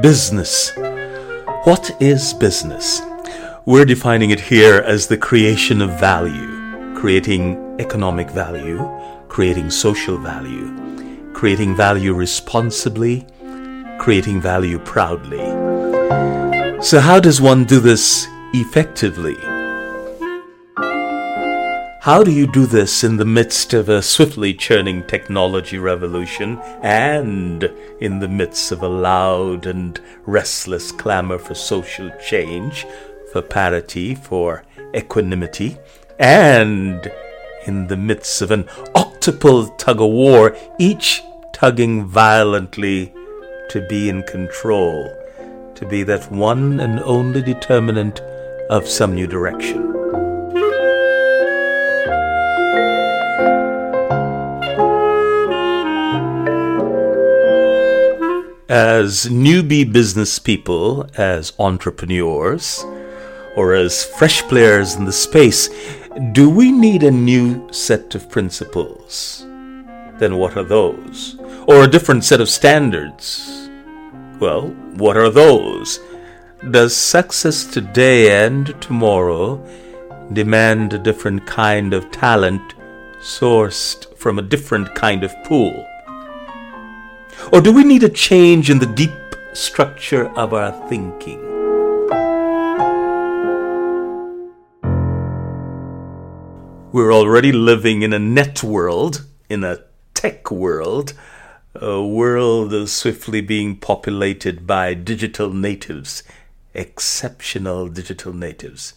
Business. What is business? We're defining it here as the creation of value, creating economic value, creating social value, creating value responsibly, creating value proudly. So, how does one do this effectively? How do you do this in the midst of a swiftly churning technology revolution and in the midst of a loud and restless clamor for social change, for parity, for equanimity, and in the midst of an octuple tug of war, each tugging violently to be in control, to be that one and only determinant of some new direction? As newbie business people, as entrepreneurs, or as fresh players in the space, do we need a new set of principles? Then what are those? Or a different set of standards? Well, what are those? Does success today and tomorrow demand a different kind of talent sourced from a different kind of pool? Or do we need a change in the deep structure of our thinking? We're already living in a net world, in a tech world, a world swiftly being populated by digital natives, exceptional digital natives.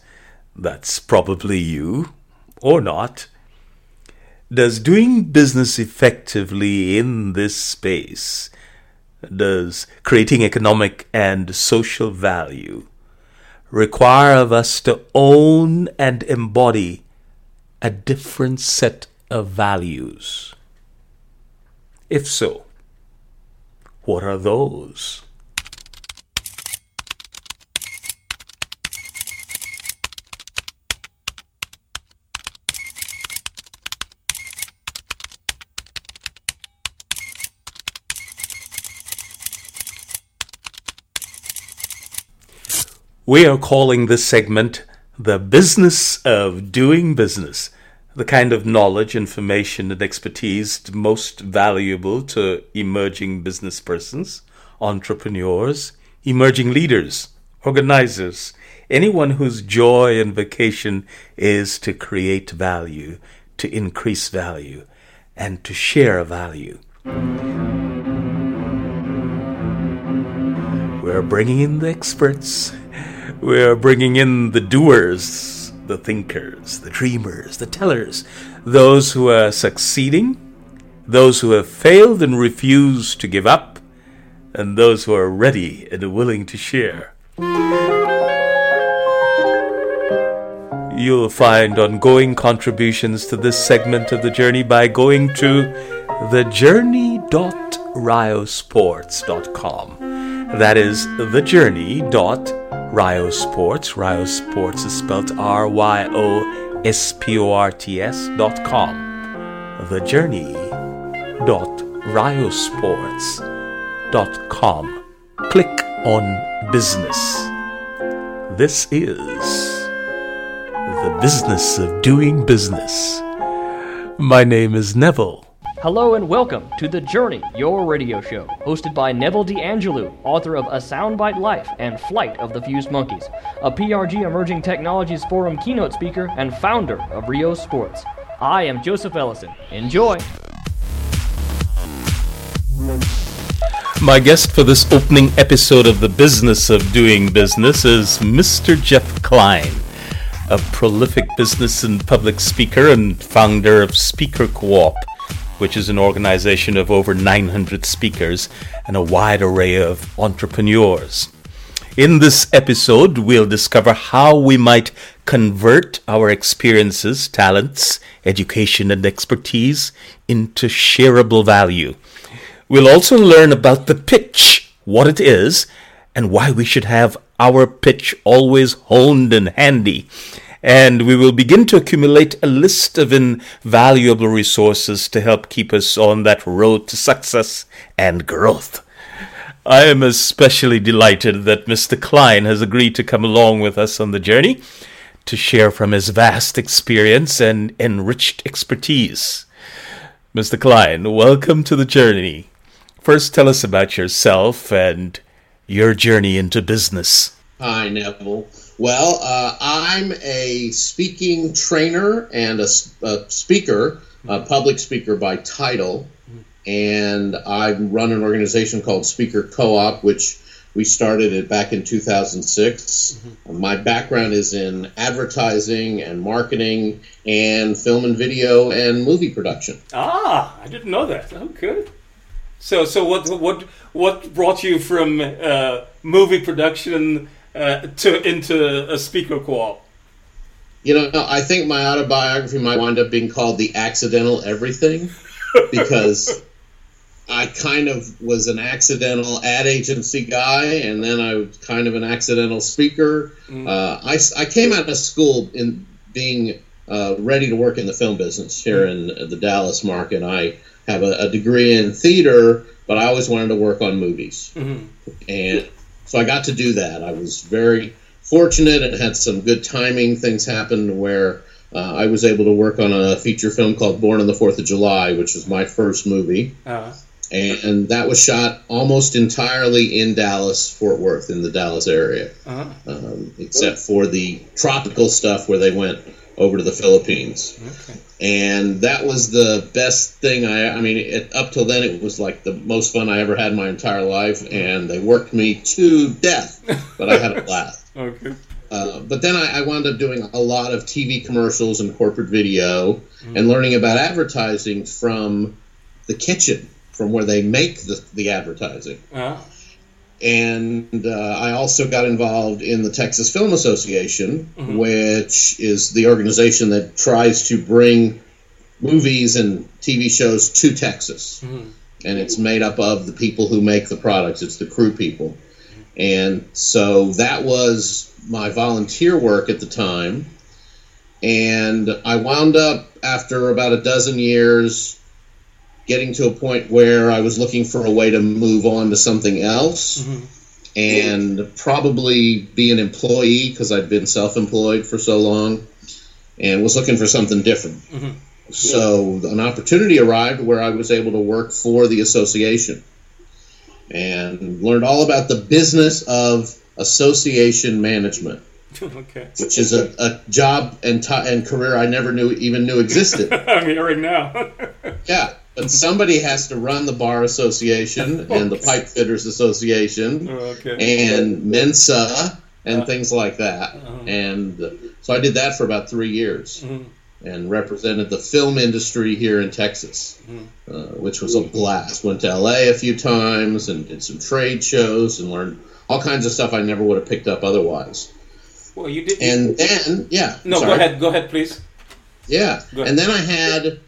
That's probably you, or not. Does doing business effectively in this space, does creating economic and social value require of us to own and embody a different set of values? If so, what are those? We are calling this segment the business of doing business, the kind of knowledge, information, and expertise most valuable to emerging business persons, entrepreneurs, emerging leaders, organizers, anyone whose joy and vocation is to create value, to increase value, and to share value. We're bringing in the experts we're bringing in the doers, the thinkers, the dreamers, the tellers, those who are succeeding, those who have failed and refuse to give up, and those who are ready and willing to share. You'll find ongoing contributions to this segment of the journey by going to thejourney.ryosports.com. That is thejourney.ryosports.com Ryosports. Ryo Sports is spelled R Y O S P O R T S dot com. The Journey dot Ryosports dot com. Click on business. This is the business of doing business. My name is Neville. Hello and welcome to The Journey, your radio show, hosted by Neville DeAngelou, author of A Soundbite Life and Flight of the Fused Monkeys, a PRG Emerging Technologies Forum keynote speaker and founder of Ryo Sports. I am Joseph Ellison. Enjoy! My guest for this opening episode of The Business of Doing Business is Mr. Jeff Klein, a prolific business and public speaker and founder of Speaker Co-op which is an organization of over 900 speakers and a wide array of entrepreneurs. In this episode, we'll discover how we might convert our experiences, talents, education, and expertise into shareable value. We'll also learn about the pitch, what it is, and why we should have our pitch always honed and handy. And we will begin to accumulate a list of invaluable resources to help keep us on that road to success and growth. I am especially delighted that Mr. Klein has agreed to come along with us on the journey to share from his vast experience and enriched expertise. Mr. Klein, welcome to the journey. First, tell us about yourself and your journey into business. Hi, Neville. Well, uh, I'm a speaking trainer and a, a speaker, a public speaker by title and I run an organization called Speaker Co-op, which we started it back in 2006. Mm-hmm. My background is in advertising and marketing and film and video and movie production. Ah, I didn't know that. Oh, good. So, so what, what, what brought you from uh, movie production uh, to into a speaker co-op? You know, I think my autobiography might wind up being called "The Accidental Everything," because I kind of was an accidental ad agency guy, and then I was kind of an accidental speaker. Mm. Uh, I, I came out of school in being uh, ready to work in the film business here mm. in the Dallas market. I have a, a, degree in theater, but I always wanted to work on movies, mm-hmm. and so I got to do that. I was very fortunate and had some good timing. Things happened where uh, I was able to work on a feature film called Born on the Fourth of July, which was my first movie. Uh-huh and that was shot almost entirely in Dallas, Fort Worth, in the Dallas area, uh-huh. um, except for the tropical stuff where they went over to the Philippines. Okay. And that was the best thing I. I mean, it, up till then, it was like the most fun I ever had in my entire life, and they worked me to death, but I had a blast. okay. Uh, but then I, I, wound up doing a lot of TV commercials and corporate video, mm-hmm. and learning about advertising from the kitchen from where they make the, the advertising. Uh-huh. And uh, I also got involved in the Texas Film Association, mm-hmm. which is the organization that tries to bring movies and TV shows to Texas. Mm-hmm. And it's made up of the people who make the products, it's the crew people. And so that was my volunteer work at the time. And I wound up, after about a dozen years, getting to a point where I was looking for a way to move on to something else mm-hmm. and probably be an employee because I'd been self employed for so long and was looking for something different. Mm-hmm. So an opportunity arrived where I was able to work for the association and learned all about the business of association management. okay. Which is a, a job and t- and career I never knew even knew existed. I'm hearing now. yeah, but somebody has to run the bar association and the pipe fitters association oh, okay. and Mensa and uh, things like that. Uh-huh. And so I did that for about three years mm-hmm. and represented the film industry here in Texas, mm-hmm. uh, which was a blast. Went to LA a few times and did some trade shows and learned all kinds of stuff I never would have picked up otherwise. Well, you did. And then, yeah. No, sorry. go ahead. Go ahead, please. Yeah. And then I had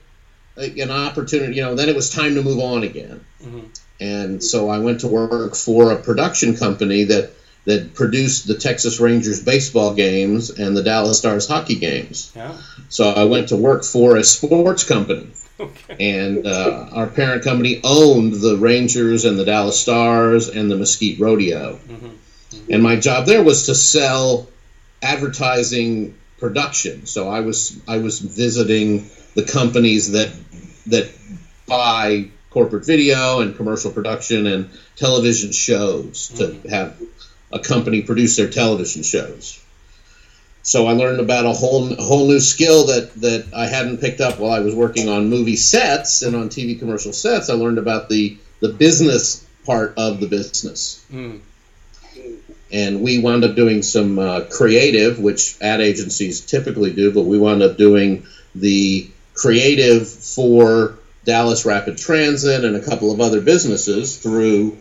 an opportunity. You know, then it was time to move on again, mm-hmm. and so I went to work for a production company that that produced the Texas Rangers baseball games and the Dallas Stars hockey games. Yeah. So I went to work for a sports company. Okay. And uh, our parent company owned the Rangers and the Dallas Stars and the Mesquite Rodeo. Mm-hmm. Mm-hmm. And my job there was to sell advertising production. So I was I was visiting the companies that that buy corporate video and commercial production and television shows to mm-hmm. have a company produce their television shows. So I learned about a whole a whole new skill that that I hadn't picked up while I was working on movie sets and on TV commercial sets. I learned about the the business part of the business. Mm. And we wound up doing some uh, creative, which ad agencies typically do, but we wound up doing the creative for Dallas Rapid Transit and a couple of other businesses through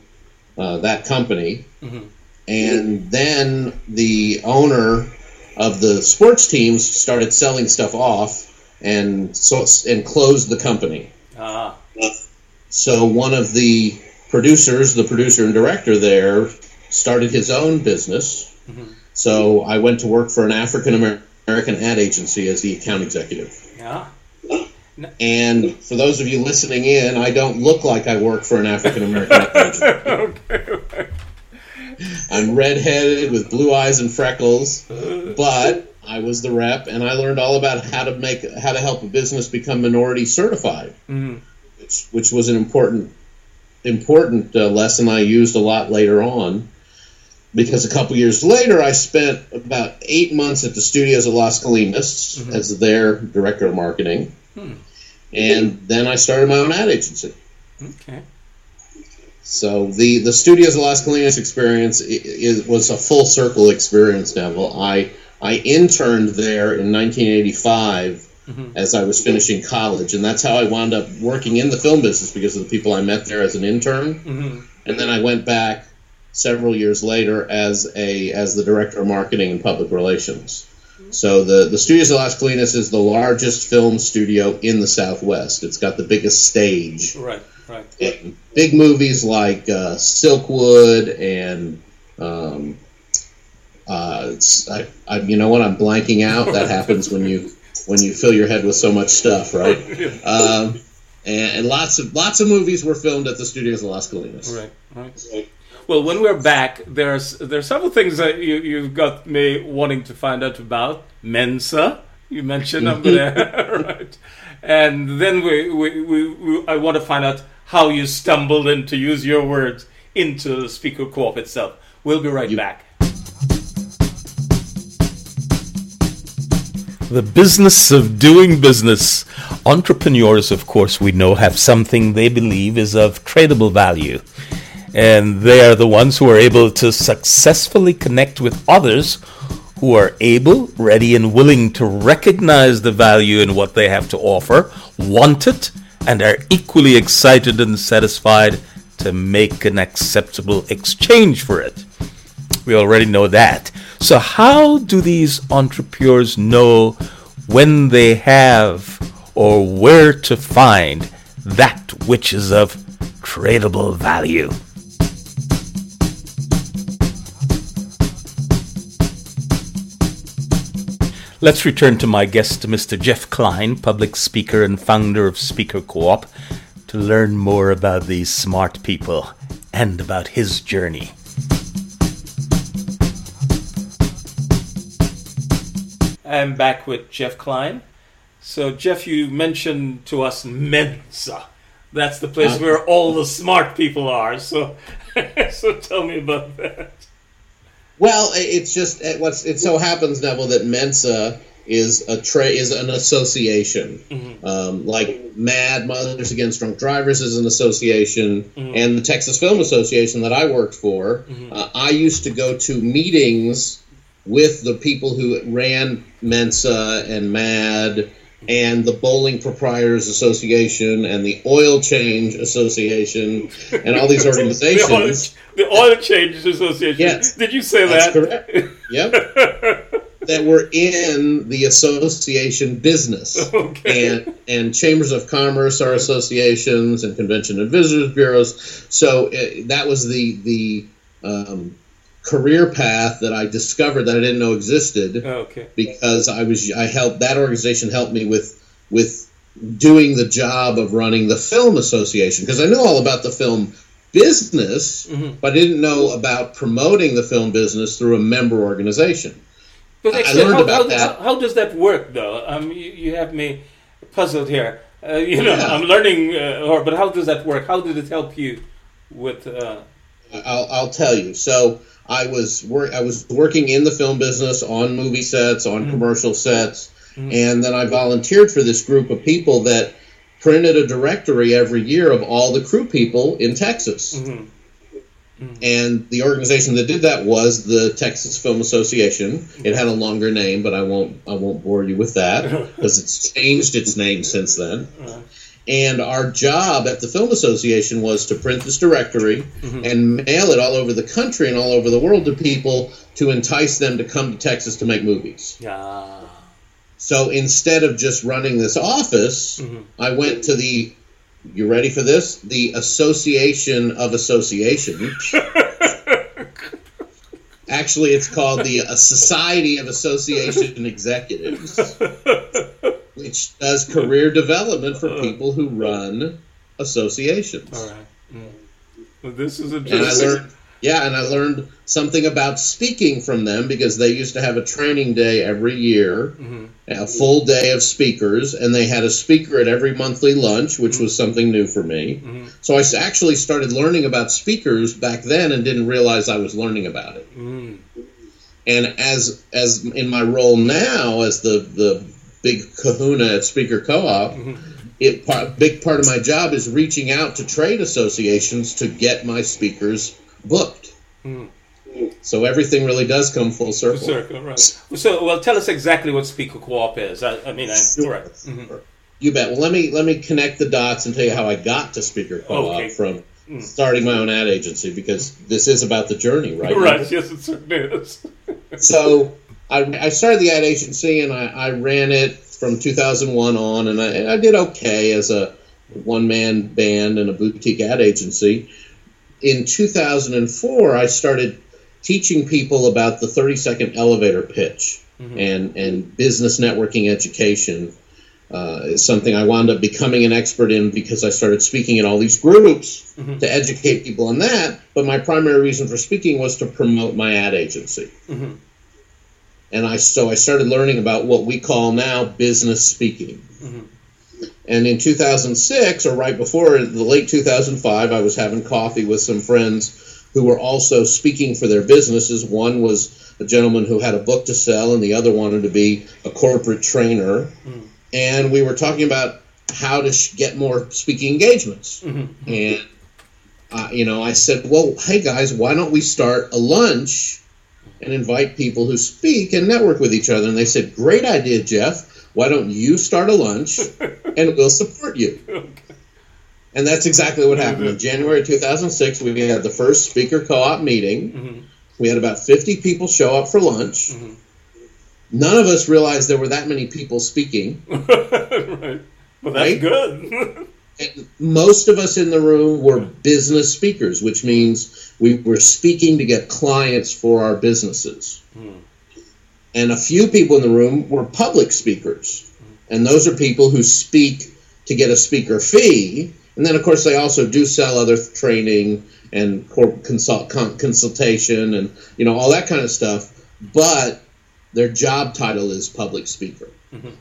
uh, that company. Mm-hmm. And then the owner of the sports teams started selling stuff off and so and closed the company. Uh-huh. So one of the producers, the producer and director there, started his own business. Mm-hmm. So I went to work for an African American American Ad Agency as the account executive. Yeah. And for those of you listening in, I don't look like I work for an African American okay. I'm redheaded with blue eyes and freckles, but I was the rep, and I learned all about how to make how to help a business become minority certified, Mhm. which which was an important important uh, lesson I used a lot later on. Because a couple years later, I spent about eight months at the studios of Las Colinas as their director of marketing, and then I started my own ad agency. Okay. So the the Studios of Las Colinas experience is, was a full circle experience. Neville, I I interned there in 1985 as I was finishing college, and that's how I wound up working in the film business because of the people I met there as an intern, hmm and then I went back several years later as a as the director of marketing and public relations. So the the Studios of Las Colinas is the largest film studio in the Southwest. It's got the biggest stage Right. Right. and big movies like uh, Silkwood and um, uh, it's, I, I, you know what I'm blanking out. That happens when you when you fill your head with so much stuff, right? Um, and, and lots of lots of movies were filmed at the studios of Las Colinas. Right, right. Well, when we're back, there's there's several things that you you've got me wanting to find out about Mensa. You mentioned there, right? And then we, we, we, we I want to find out how you stumbled in, to use your words, into the Speaker Co-op itself. We'll be right You- back. The business of doing business. Entrepreneurs, of course, we know have something they believe is of tradable value. And they are the ones who are able to successfully connect with others who are able, ready, and willing to recognize the value in what they have to offer, want it, and are equally excited and satisfied to make an acceptable exchange for it. We already know that. So, how do these entrepreneurs know when they have or where to find that which is of tradable value? Let's return to my guest, Mr. Jeff Klein, public speaker and founder of Speaker Co-op, to learn more about these smart people and about his journey. I'm back with Jeff Klein. So, Jeff, you mentioned to us Mensa. That's the place Uh. where all the smart people are. So, so tell me about that. Well, it's just it, what's it so happens, Neville, that Mensa is a tra- is an association, um, like MADD Mothers Against Drunk Drivers is an association, and the Texas Film Association that I worked for. Uh, I used to go to meetings with the people who ran Mensa and MADD. And the Bowling Proprietors Association and the Oil Change Association and all these The oil, organizations. the oil Change Association. Yes. Did you say That's that? correct. Yep. that were in the association business. Okay. And and chambers of commerce are associations and convention and visitors bureaus. So uh, that was the the um, career path that I discovered that I didn't know existed okay. because I was I helped that organization helped me with with doing the job of running the film association because I knew all about the film business, Mhm. but I didn't know about promoting the film business through a member organization. But I actually, learned how, about how, that. How, how does that work, though? Um, you, you have me puzzled here. Uh, you know, Yeah. I'm learning, uh, or but how does that work? How did it help you with? Uh, I'll, I'll tell you. So I was work I was working in the film business on movie sets, on mm-hmm. commercial sets, mm-hmm. and then I volunteered for this group of people that printed a directory every year of all the crew people in Texas. mhm. And the organization that did that was the Texas Film Association. It had a longer name, but I won't I won't bore you with that because it's changed its name since then. Uh-huh. And our job at the Film Association was to print this directory mm-hmm. and mail it all over the country and all over the world to people to entice them to come to Texas to make movies. Yeah. So instead of just running this office, mm-hmm. I went to the you ready for this? The Association of Associations. Actually, it's called the Society of Association Executives, which does career development for people who run associations. All right. Mm. Well, this is And I learned, yeah, and I learned something about speaking from them because they used to have a training day every year, Mhm. a full day of speakers, and they had a speaker at every monthly lunch, which was something new for me. Mhm. So I actually started learning about speakers back then and didn't realize I was learning about it. Mm. And as as in my role now as the the big kahuna at Speaker Co-op, Mhm. it a big part of my job is reaching out to trade associations to get my speakers booked. Mm. So everything really does come full circle. Circle, right. So, well, tell us exactly what Speaker Co-op is. I, I mean, I, Sure. right. Mhm. You bet. Well, let me let me connect the dots and tell you how I got to Speaker Co-op Okay. from Mm. starting my own ad agency because this is about the journey, right? Right. Yes, it certainly is. so I, I started the ad agency and I, I ran it from 2001 on, and I, and I did okay as a one man band and a boutique ad agency. In 2004, I started teaching people about the 30 second elevator pitch and, and business networking education. Uh, is something I wound up becoming an expert in because I started speaking in all these groups Mhm. to educate people on that. But my primary reason for speaking was to promote my ad agency Mhm. And I so I started learning about what we call now business speaking. Mhm. And in 2006, or right before the late 2005, I was having coffee with some friends who were also speaking for their businesses. One was a gentleman who had a book to sell, and the other wanted to be a corporate trainer. Mm. And we were talking about how to sh- get more speaking engagements. Mhm. And uh, you know, I said, "Well, hey guys, why don't we start a lunch and invite people who speak and network with each other?" And they said, "Great idea, Jeff. Why don't you start a lunch and we'll support you?" And that's exactly what happened. In January 2006, we had the first speaker co-op meeting. Mhm. We had about 50 people show up for lunch. Mhm. None of us realized there were that many people speaking. right. Well, that's Right? good. Most of us in the room were business speakers, which means we were speaking to get clients for our businesses. Hmm. And a few people in the room were public speakers. And those are people who speak to get a speaker fee. And then, of course, they also do sell other training and consult, consultation and, you know, all that kind of stuff. But their job title is public speaker. Mhm.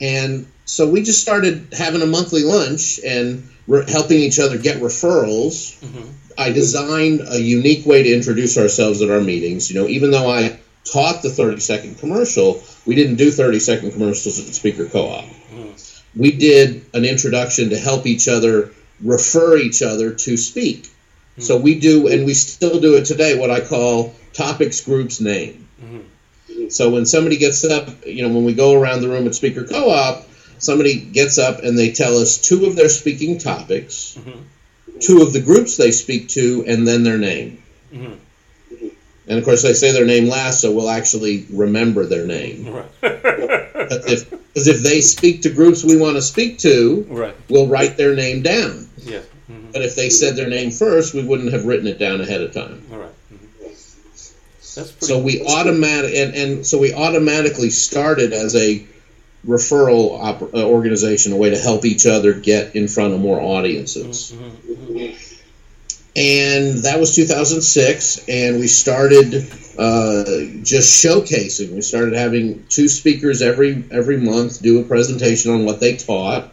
And so we just started having a monthly lunch and re- helping each other get referrals. Mhm. I designed a unique way to introduce ourselves at our meetings. You know, even though I taught the 30 second commercial, we didn't do 30 second commercials at Speaker Co op. Mm-hmm. We did an introduction to help each other refer each other to speak. Mm-hmm. So we do, and we still do it today, what I call topics groups name. Mm-hmm. So when somebody gets up, you know, when we go around the room at Speaker Co op, somebody gets up and they tell us two of their speaking topics, two of the groups they speak to, and then their name. Mhm. And of course, they say their name last, so we'll actually remember their name. Right. Because if they speak to groups we want to speak to, right. we'll write their name down. Yes. Mhm. But if they said their name first, we wouldn't have written it down ahead of time. All right. Mhm. That's. So we automatic and, and so we automatically started as a referral op- uh, organization, a way to help each other get in front of more audiences. Mhm. And that was 2006, and we started uh, just showcasing. We started having two speakers every every month do a presentation on what they taught.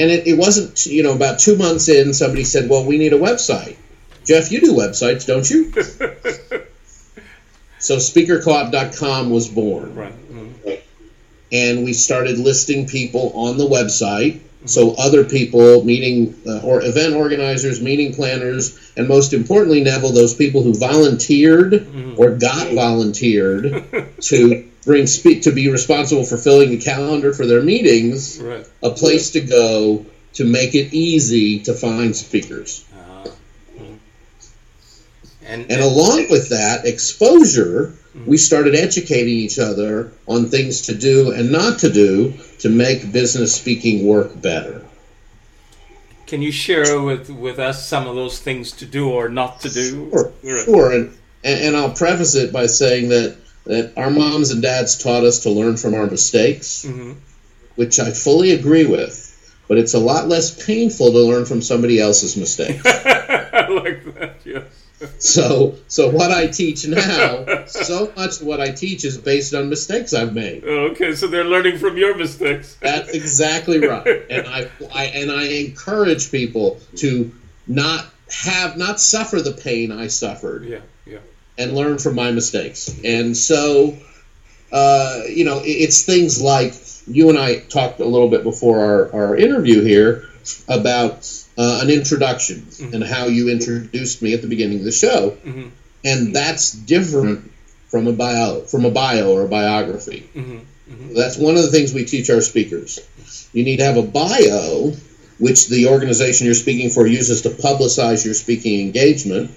And it, it wasn't, you know, about two months in, somebody said, "Well, we need a website." Jeff, you do websites, don't you? so SpeakerCoop.com was born right. And we started listing people on the website so other people meeting uh, or event organizers meeting planners and most importantly neville those people who volunteered or got volunteered to bring speak to be responsible for filling the calendar for their meetings Right. a place to go to make it easy to find speakers Ah. Mhm. And, and along with that exposure we started educating each other on things to do and not to do to make business speaking work better. can you share with with us some of those things to do or not to do? Sure, sure. And and, and I'll preface it by saying that that our moms and dads taught us to learn from our mistakes, Mhm. which I fully agree with. But it's a lot less painful to learn from somebody else's mistakes. I like that. Yes. So, so what I teach now, so much of what I teach is based on mistakes I've made. Okay, so they're learning from your mistakes. That's exactly right. And I, I and I encourage people to not have not suffer the pain I suffered Yeah, yeah. and learn from my mistakes. And so, uh, you know, it- it's things like you and I talked a little bit before our, our interview here about uh, an introduction and how you introduced me at the beginning of the show, Mhm. and that's different from a bio from a bio or a biography. Mhm. That's one of the things we teach our speakers. You need to have a bio, which the organization you're speaking for uses to publicize your speaking engagement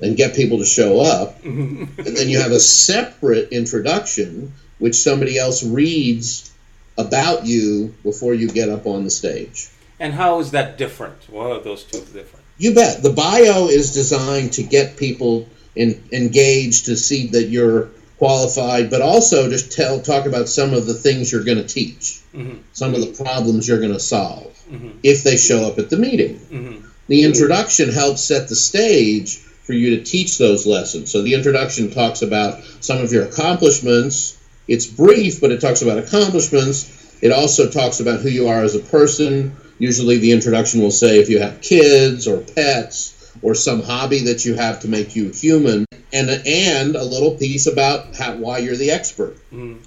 and get people to show up. And then you have a separate introduction, which somebody else reads about you before you get up on the stage. And how is that different? What are those two different? You bet. The bio is designed to get people in, engaged to see that you're qualified, but also just tell talk about some of the things you're going to teach, Mhm. some of the problems you're going to solve Mhm. if they show up at the meeting. Mhm. The introduction helps set the stage for you to teach those lessons. So the introduction talks about some of your accomplishments. It's brief, but it talks about accomplishments. It also talks about who you are as a person. Usually, the introduction will say if you have kids or pets or some hobby that you have to make you human, and and a little piece about how, why you're the expert, Mhm.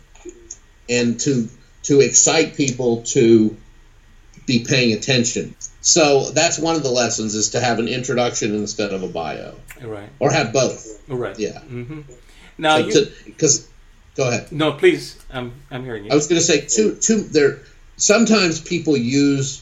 and to to excite people to be paying attention. So that's one of the lessons is to have an introduction instead of a bio, Right. or have both. Right. Yeah. hmm Now So Because, go ahead. no, please. I'm I'm hearing you. I was going to say two. Two. There. Sometimes people use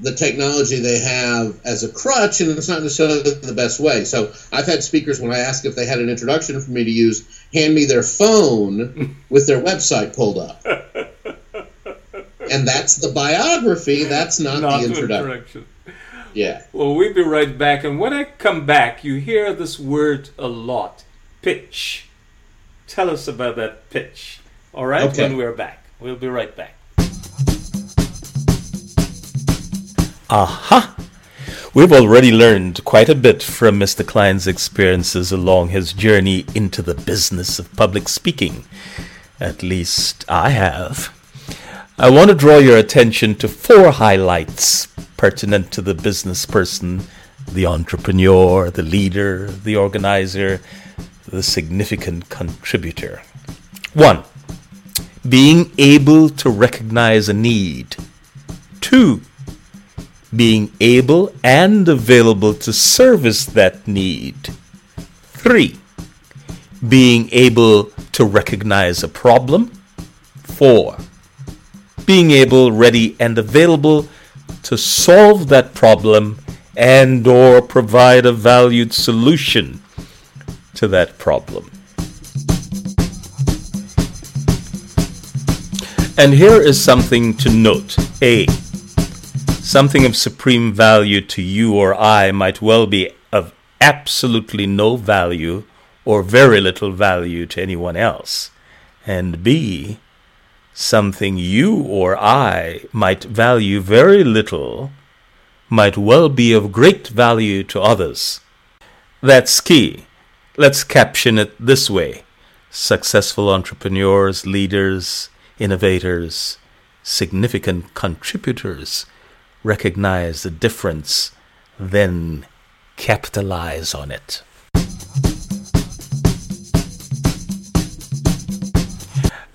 the technology they have as a crutch, and it's not necessarily the best way. So I've had speakers when I ask if they had an introduction for me to use, hand me their phone with their website pulled up, and that's the biography. That's not, Not the introduction. introduction. Yeah. Well, we'll be right back. And when I come back, you hear this word a lot pitch. Tell us about that pitch. All right? Okay. When we're back. We'll be right back. Aha! We've already learned quite a bit from Mr. Klein's experiences along his journey into the business of public speaking. At least I have. I want to draw your attention to four highlights pertinent to the business person, the entrepreneur, the leader, the organizer, the significant contributor. One, being able to recognize a need. Two, being able and available to service that need. Three, being able to recognize a problem. Four, being able, ready, and available to solve that problem and or provide a valued solution to that problem. And here is something to note. A. Something of supreme value to you or I might well be of absolutely no value or very little value to anyone else. And B. Something you or I might value very little might well be of great value to others. That's key. Let's caption it this way successful entrepreneurs, leaders, innovators, significant contributors recognize the difference, then capitalize on it.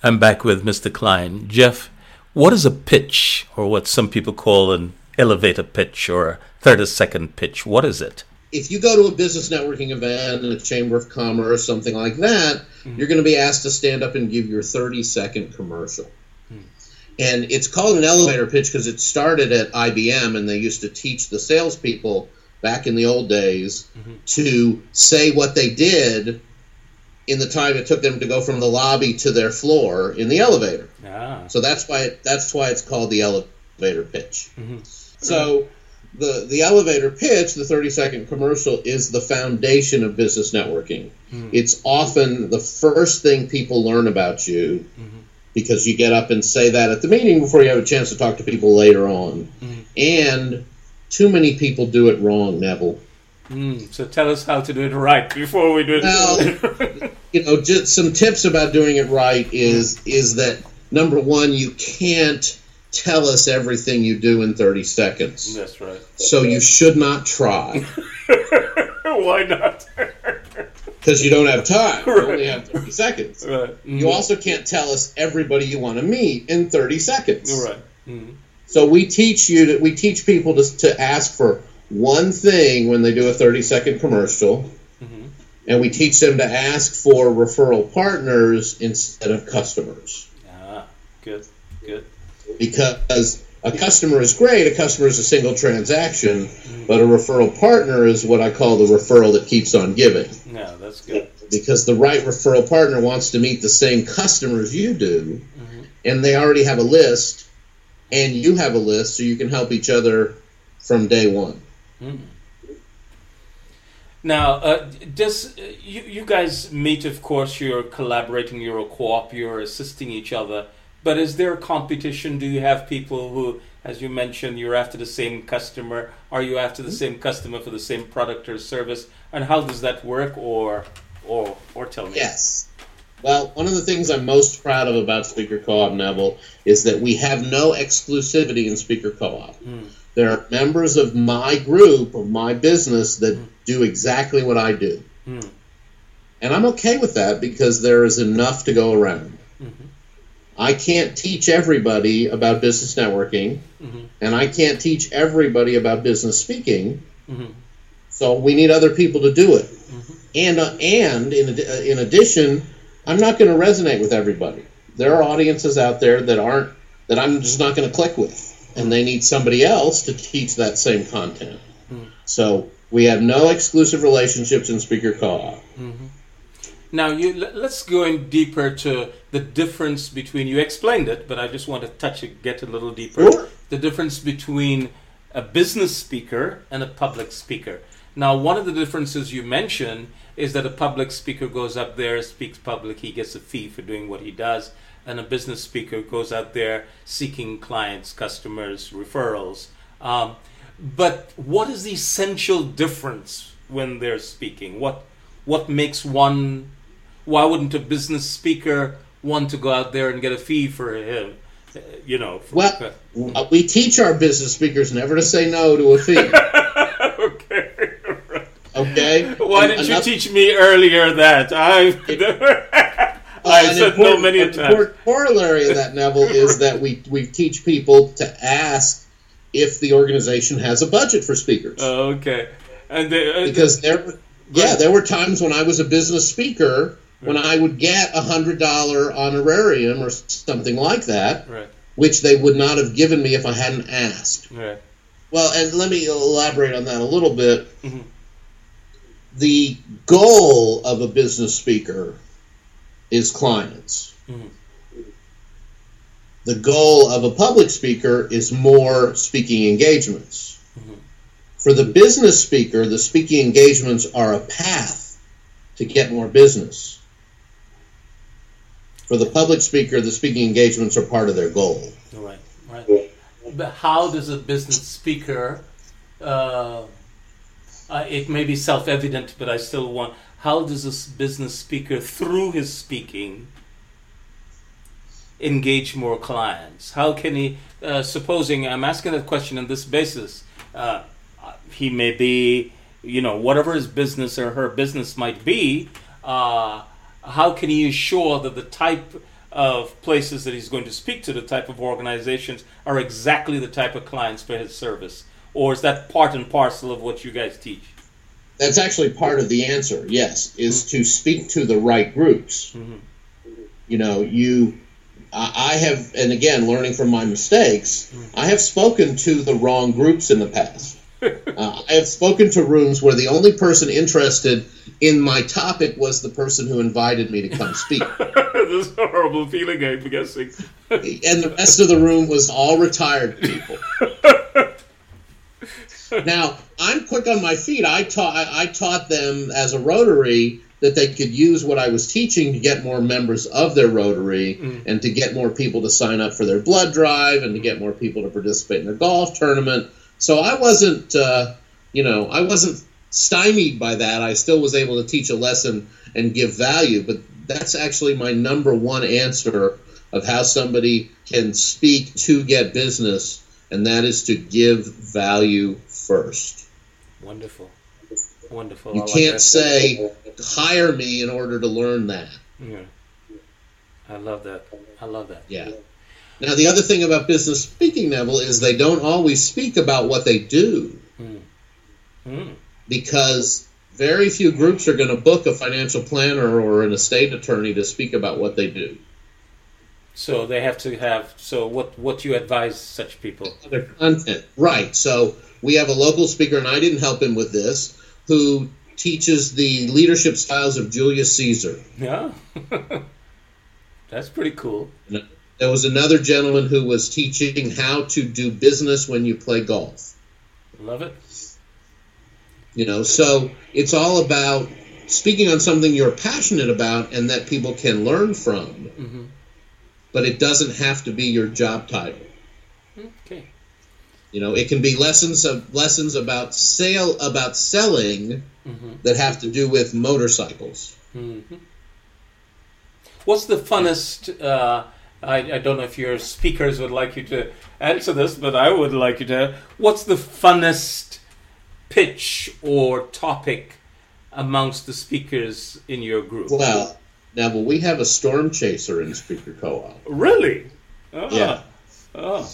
I'm back with Mr. Klein. Jeff, what is a pitch, or what some people call an elevator pitch or a 30 second pitch? What is it? if you go to a business networking event in a chamber of commerce, something like that, mm-hmm. you're going to be asked to stand up and give your 30 second commercial. And it's called an elevator pitch because it started at IBM and they used to teach the salespeople back in the old days mm-hmm. to say what they did in the time it took them to go from the lobby to their floor in the elevator. Ah. So that's why it, that's why it's called the elevator pitch. Mm-hmm. So the the elevator pitch, the 30 second commercial, is the foundation of business networking. Mm. It's often the first thing people learn about you mm-hmm. Because you get up and say that at the meeting before you have a chance to talk to people later on. And too many people do it wrong, Neville. Mm, so tell us how to do it right before we do it. Well, you know, just some tips about doing it right is is that number one, you can't tell us everything you do in 30 seconds. That's right. So you should not try Why not? Because you don't have time. You only have 30 seconds. right. You also can't tell us everybody you want to meet in 30 seconds. right. Mm. So we teach you that we teach people to, to ask for one thing when they do a 30 second commercial. Mhm. And we teach them to ask for referral partners instead of customers. Ah, good, good. Because a customer is great, a customer is a single transaction, but a referral partner is what I call the referral that keeps on giving. No, that's good. Because the right referral partner wants to meet the same customers you do, and they already have a list, and you have a list, so you can help each other from day one. Now, uh, does you you guys meet? Of course, you're collaborating, you're a co-op, you're assisting each other. But is there competition? Do you have people who, as you mentioned, you're after the same customer? Are you after the same customer for the same product or service? And how does that work? Or, or, or tell me. Yes. Well, one of the things I'm most proud of about Speaker Co-op Neville is that we have no exclusivity in Speaker Co-op. There are members of my group, of my business, that do exactly what I do. Hmm. And I'm okay with that because there is enough to go around. I can't teach everybody about business networking, Mhm. and I can't teach everybody about business speaking. Mhm. So we need other people to do it. And uh, and in uh, in addition, I'm not going to resonate with everybody. There are audiences out there that aren't that I'm just not going to click with, and they need somebody else to teach that same content. So we have no exclusive relationships in Speaker Co-op. Now, you let- let's go in deeper to the difference between. You explained it, but I just want to touch it, get a little deeper. Sure. The difference between a business speaker and a public speaker. Now, one of the differences you mentioned is that a public speaker goes up there, speaks public, he gets a fee for doing what he does, and a business speaker goes out there seeking clients, customers, referrals. Um, but what is the essential difference when they're speaking? What what makes one why wouldn't a business speaker want to go out there and get a fee for him? Uh, you know for- Well, uh, we teach our business speakers never to say no to a fee. okay Okay. why didn't you teach me earlier that? I i an said no many a times. important corollary of that, Neville, is that we we teach people to ask if the organization has a budget for speakers. Oh, okay. And they, uh, because there, yeah, there were times when I was a business speaker when I would get a hundred dollar honorarium or something like that, right which they would not have given me if I hadn't asked. right Well, and let me elaborate on that a little bit. Mhm. The goal of a business speaker is clients. Mhm. The goal of a public speaker is more speaking engagements. Mhm. For the business speaker, the speaking engagements are a path to get more business. For the public speaker, the speaking engagements are part of their goal. right right but how does a business speaker uh, uh, it may be self-evident but i still want how does a business speaker through his speaking engage more clients how can he uh, supposing i'm asking that question on this basis uh, he may be you know whatever his business or her business might be uh, how can he ensure that the type of places that he's going to speak to the type of organizations are exactly the type of clients for his service or is that part and parcel of what you guys teach That's actually part of the answer, yes, is to speak to the right groups. Mhm. You know, you, I I have, and again, learning from my mistakes, I have spoken to the wrong groups in the past. uh, I have spoken to rooms where the only person interested in my topic was the person who invited me to come speak. this a horrible feeling i'm guessing and the rest of the room was all retired people. now I'm quick on my feet. I taught I, I taught them as a Rotary that they could use what I was teaching to get more members of their Rotary Mm. and to get more people to sign up for their blood drive and to get more people to participate in their golf tournament. So I wasn't, uh, you know, I wasn't stymied by that. I still was able to teach a lesson and give value. But that's actually my number one answer of how somebody can speak to get business, and that is to give value first. Wonderful. Wonderful. You I can't that. say hire me in order to learn that. Yeah. I love that. I love that. Yeah. Now the other thing about business speaking, Neville, is they don't always speak about what they do Mm. because very few groups are going to book a financial planner or an estate attorney to speak about what they do. So they have to have. So what? What you advise such people? Other content, right? So we have a local speaker, and I didn't help him with this, who teaches the leadership styles of Julius Caesar. Yeah. That's pretty cool. There was another gentleman who was teaching how to do business when you play golf. Love it. You know, so it's all about speaking on something you're passionate about and that people can learn from. Mhm. But it doesn't have to be your job title. Okay. You know, it can be lessons of lessons about sale about selling Mhm. that have to do with motorcycles. hmm What's the funnest? Uh, I, I don't know if your speakers would like you to answer this, but I would like you to. What's the funnest pitch or topic amongst the speakers in your group? Well, now, well, we have a storm chaser in Speaker Co-op. Really? Oh. Yeah. Oh.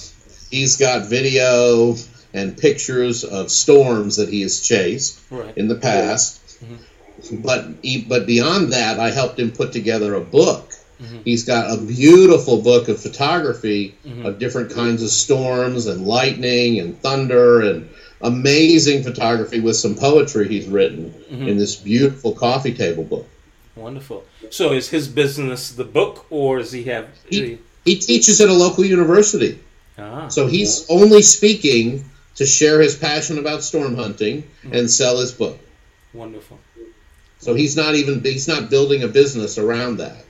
He's got video and pictures of storms that he has chased. Right. in the past. Mm-hmm. But e- but beyond that, I helped him put together a book. Mm-hmm. He's got a beautiful book of photography mm-hmm. of different kinds of storms and lightning and thunder and amazing photography with some poetry he's written mm-hmm. in this beautiful coffee table book. Wonderful. So is his business the book, or does he have? He, he teaches at a local university. ah. So he's only speaking to share his passion about storm hunting and sell his book. Wonderful. So he's not even he's not building a business around that.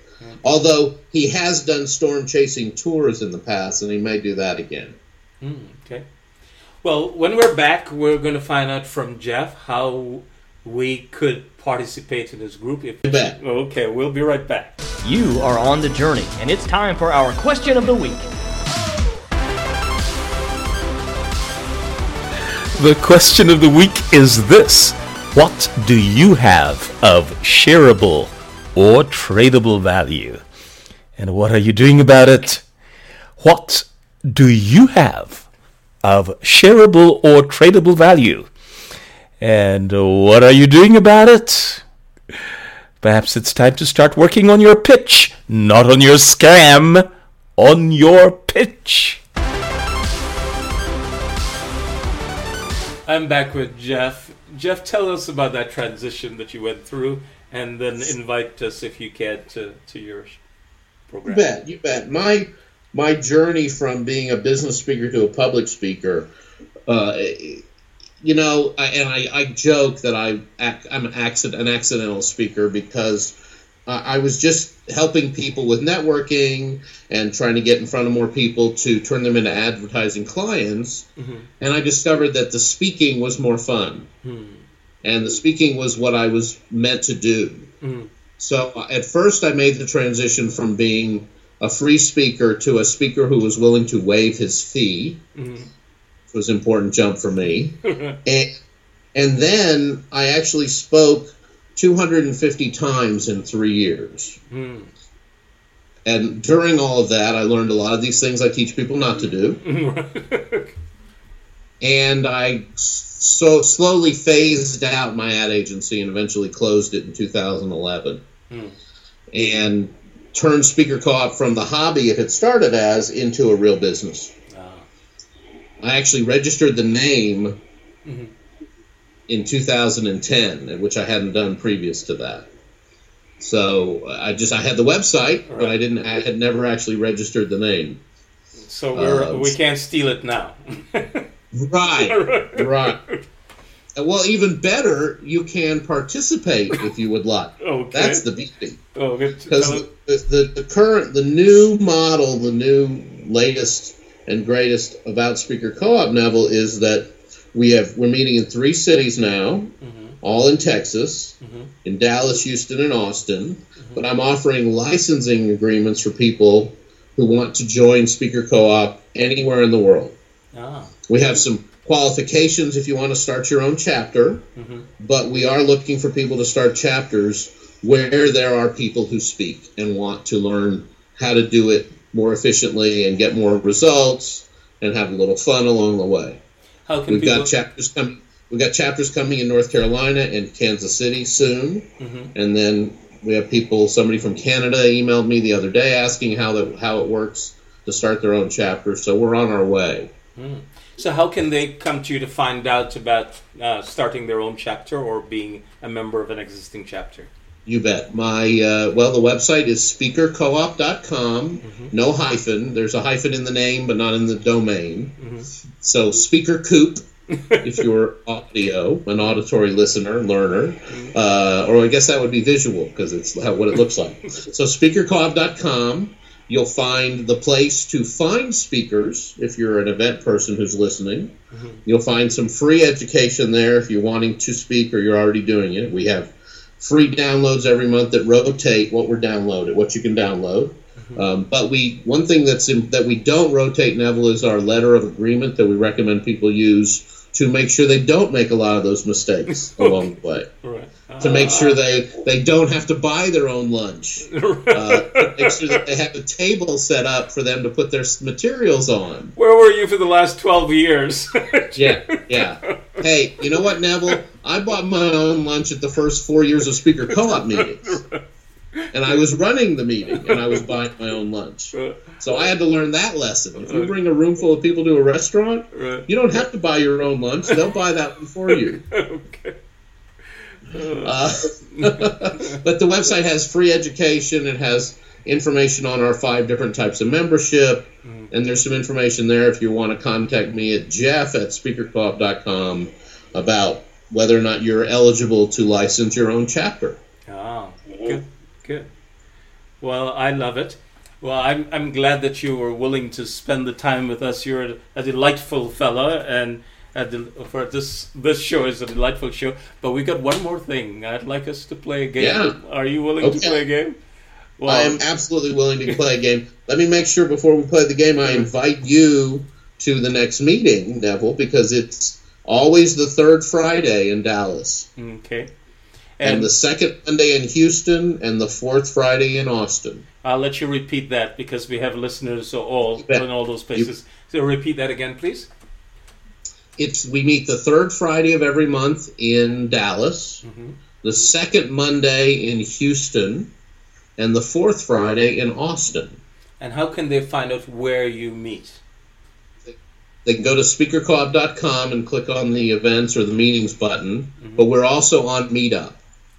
Although he has done storm chasing tours in the past, and he may do that again. Mm, okay. Well, when we're back, we're going to find out from Jeff how we could participate in this group. If You bet. okay, we'll be right back. You are on the journey, and it's time for our question of the week. The question of the week is this What do you have of shareable or tradable value? And what are you doing about it? What do you have of shareable or tradable value? And what are you doing about it? Perhaps it's time to start working on your pitch, not on your scam, on your pitch. I'm back with Jeff. Jeff, tell us about that transition that you went through, and then invite us, if you can, to, to your program. You bet. You bet. My my journey from being a business speaker to a public speaker, uh, you know, I, and I, I joke that I I'm an accident an accidental speaker because I was just helping people with networking and trying to get in front of more people to turn them into advertising clients, and I discovered that the speaking was more fun, and the speaking was what I was meant to do. So uh, at first, I made the transition from being a free speaker to a speaker who was willing to waive his fee, which was an important jump for me. and, and then I actually spoke 250 times in three years. Hmm. And during all of that, I learned a lot of these things I teach people not to do. and I so slowly phased out my ad agency and eventually closed it in 2011 and turned speaker co-op from the hobby it had started as into a real business. Ah. i actually registered the name in 2010 which i hadn't done previous to that. So i just i had the website but i didn't i had never actually registered the name. So we're, Uh, we can't steal it now. Right, right. Well, even better, you can participate if you would like. Okay. That's the beauty. Oh. Because the, the, the current, the new model, the new latest and greatest of Outspeaker Co-op Neville is that we have we're meeting in three cities now, all in Texas, in Dallas, Houston, and Austin. But I'm offering licensing agreements for people who want to join Speaker Co-op anywhere in the world. ah, We have some qualifications if you want to start your own chapter, mm-hmm. but we are looking for people to start chapters where there are people who speak and want to learn how to do it more efficiently and get more results and have a little fun along the way. how can We've people? got chapters coming. We've got chapters coming in North Carolina and Kansas City soon, mm-hmm. and then we have people. Somebody from Canada emailed me the other day asking how that how it works to start their own chapter. So we're on our way. Hmm. So how can they come to you to find out about uh, starting their own chapter or being a member of an existing chapter? You bet. My uh, well, the website is speakercoop.com. No hyphen. There's a hyphen in the name, but not in the domain. So Speaker Coop, if you're audio, an auditory listener, learner, uh, or I guess that would be visual because it's how, what it looks like. So speakercoop.com. You'll find the place to find speakers if you're an event person who's listening. You'll find some free education there if you're wanting to speak or you're already doing it. We have free downloads every month that rotate what we're downloaded, what you can download. Um, but we one thing that's in, that we don't rotate, Neville, is our letter of agreement that we recommend people use to make sure they don't make a lot of those mistakes along the way. Right. To make sure they, they don't have to buy their own lunch. Uh, to make sure that they have a table set up for them to put their materials on. Where were you for the last twelve years? Yeah, yeah. Hey, you know what, Neville? I bought my own lunch at the first four years of speaker co-op meetings, and I was running the meeting, and I was buying my own lunch. So I had to learn that lesson. If you bring a room full of people to a restaurant, you don't have to buy your own lunch; they'll buy that one for you. okay. Uh, but the website has free education. It has information on our five different types of membership. And there's some information there if you want to contact me at jeff at speakercoop.com about whether or not you're eligible to license your own chapter. Ah, good, good. Well, I love it. Well, I'm I'm glad that you were willing to spend the time with us. You're a, a delightful fella, and for this this show is a delightful show. But we got one more thing. I'd like us to play a game. Yeah. Are you willing to play a game? Well, I am absolutely willing to play a game. Let me make sure before we play the game, I invite you to the next meeting, Neville, because it's always the third Friday in Dallas. okay. And, And the second Monday in Houston, and the fourth Friday in Austin. I'll let you repeat that because we have listeners all in all those places. So repeat that again, please. It's we meet the third Friday of every month in Dallas, mm-hmm. the second Monday in Houston, and the fourth Friday in Austin. And how can they find out where you meet? They can go to speakercoop.com and click on the events or the meetings button. Mm-hmm. But we're also on Meetup.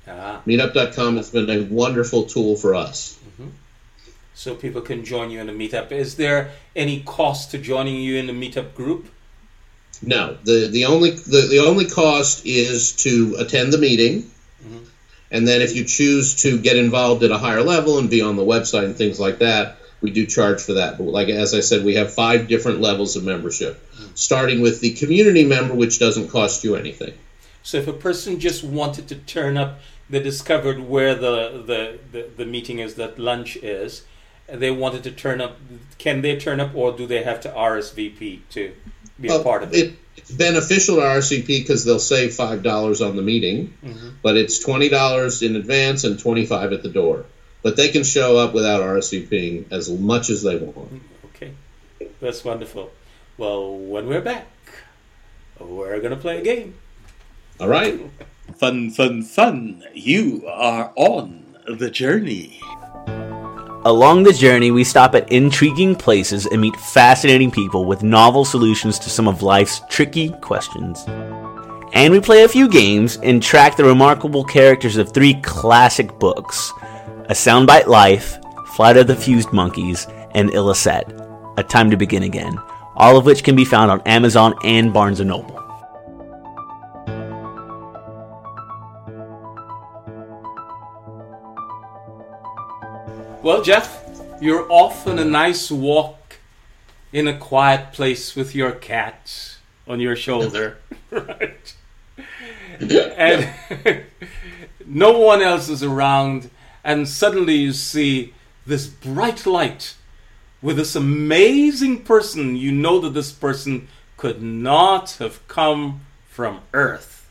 Ah, Meetup.com has been a wonderful tool for us. Mm-hmm. so people can join you in a meetup. Is there any cost to joining you in a meetup group? No, the the only the, the only cost is to attend the meeting, mm-hmm. and then if you choose to get involved at a higher level and be on the website and things like that, we do charge for that. But like as I said, we have five different levels of membership, mm. starting with the community member, which doesn't cost you anything. So if a person just wanted to turn up, they discovered where the, the, the, the meeting is, that lunch is, they wanted to turn up, can they turn up or do they have to RSVP to be a part of it? It's beneficial to RSVP because they'll save five dollars on the meeting, mm-hmm. but it's twenty dollars in advance and twenty five at the door. But they can show up without RSVPing as much as they want. Okay, that's wonderful. Well, when we're back, we're going to play a game. All right. Fun, fun, fun. You are on the journey. Along the journey, we stop at intriguing places and meet fascinating people with novel solutions to some of life's tricky questions. And we play a few games and track the remarkable characters of three classic books A Soundbite Life, Flight of the Fused Monkeys, and Illicet, A Time to Begin Again. all of which can be found on Amazon and Barnes & Noble. Well, Jeff, you're off on a nice walk in a quiet place with your cat on your shoulder, right? and no one else is around, and suddenly you see this bright light with this amazing person. You know that this person could not have come from Earth,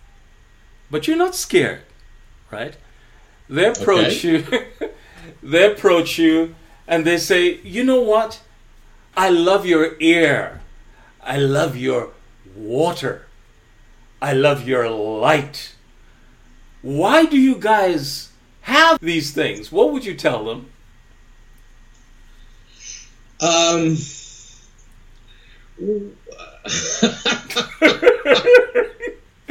but you're not scared, right? They approach Okay. you. they approach you and they say, You know what? I love your air. I love your water. I love your light. Why do you guys have these things? What would you tell them? Um,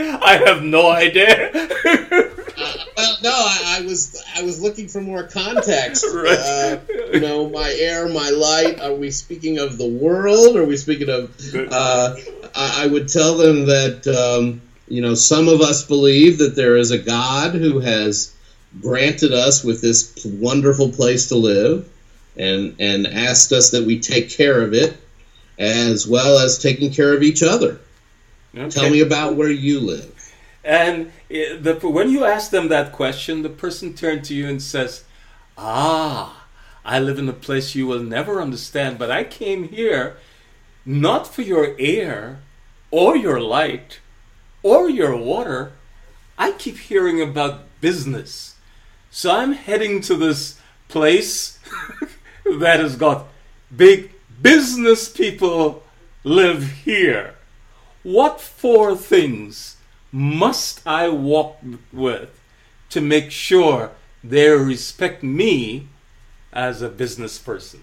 I have no idea. well, no, I, I was I was looking for more context. Right. Uh, you know, my air, my light. Are we speaking of the world? Are we speaking of? Uh, I, I would tell them that um, you know some of us believe that there is a God who has granted us with this wonderful place to live, and and asked us that we take care of it, as well as taking care of each other. Tell me about where you live. And uh, the, when you ask them that question, the person turns to you and says, Ah, I live in a place you will never understand, but I came here not for your air or your light or your water. I keep hearing about business. So I'm heading to this place that has got big business people live here. What four things must I walk with to make sure they respect me as a business person?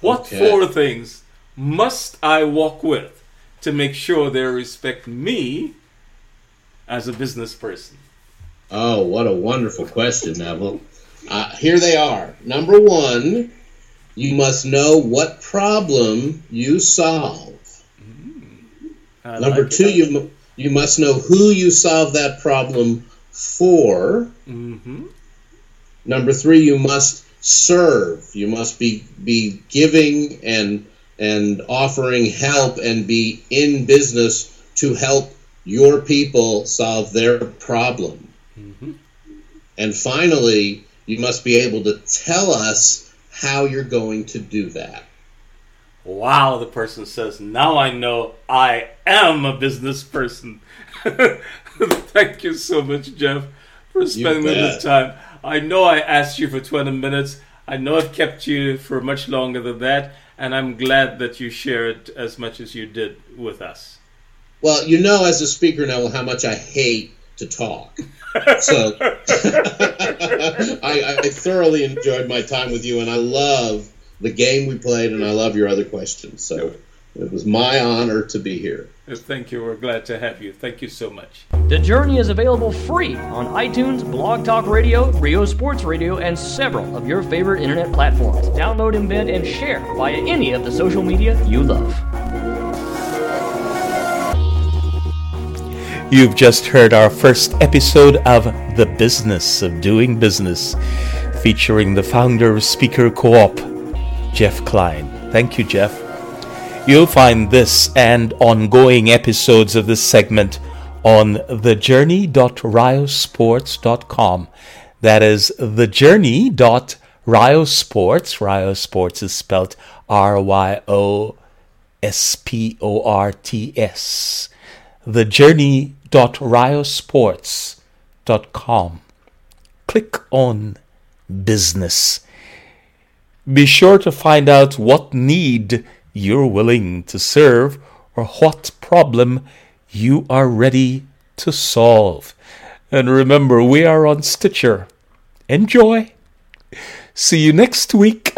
What Okay. four things must I walk with to make sure they respect me as a business person? Oh, what a wonderful question, Neville. Uh, here they are. Number one, you must know what problem you solve. I Number like two, uh, you you must know who you solve that problem for. hmm Number three, you must serve. You must be be giving and and offering help and be in business to help your people solve their problem. Mm-hmm. And finally, you must be able to tell us how you're going to do that. Wow, the person says, now I know I am a business person. Thank you so much, Jeff, for spending this time. I know I asked you for 20 minutes. I know I've kept you for much longer than that, and I'm glad that you shared as much as you did with us. Well, you know, as a speaker, now, how much I hate to talk. So I, I thoroughly enjoyed my time with you, and I love the game we played, and I love your other questions. So it was my honor to be here. Thank you. We're glad to have you. Thank you so much. The Journey is available free on iTunes, Blog Talk Radio, Ryo Sports Radio, and several of your favorite internet platforms. Download, embed, and share via any of the social media you love. You've just heard our first episode of The Business of Doing Business, featuring the founder of Speaker Co op, Jeff Klein. Thank you, Jeff. You'll find this and ongoing episodes of this segment on thejourney.ryosports.com. That is thejourney.ryosports. Ryo is spelled R Y O S P O R T S. Thejourney.ryosports.com. Click on business. Be sure to find out what need you're willing to serve or what problem you are ready to solve. And remember, we are on Stitcher. Enjoy. See you next week.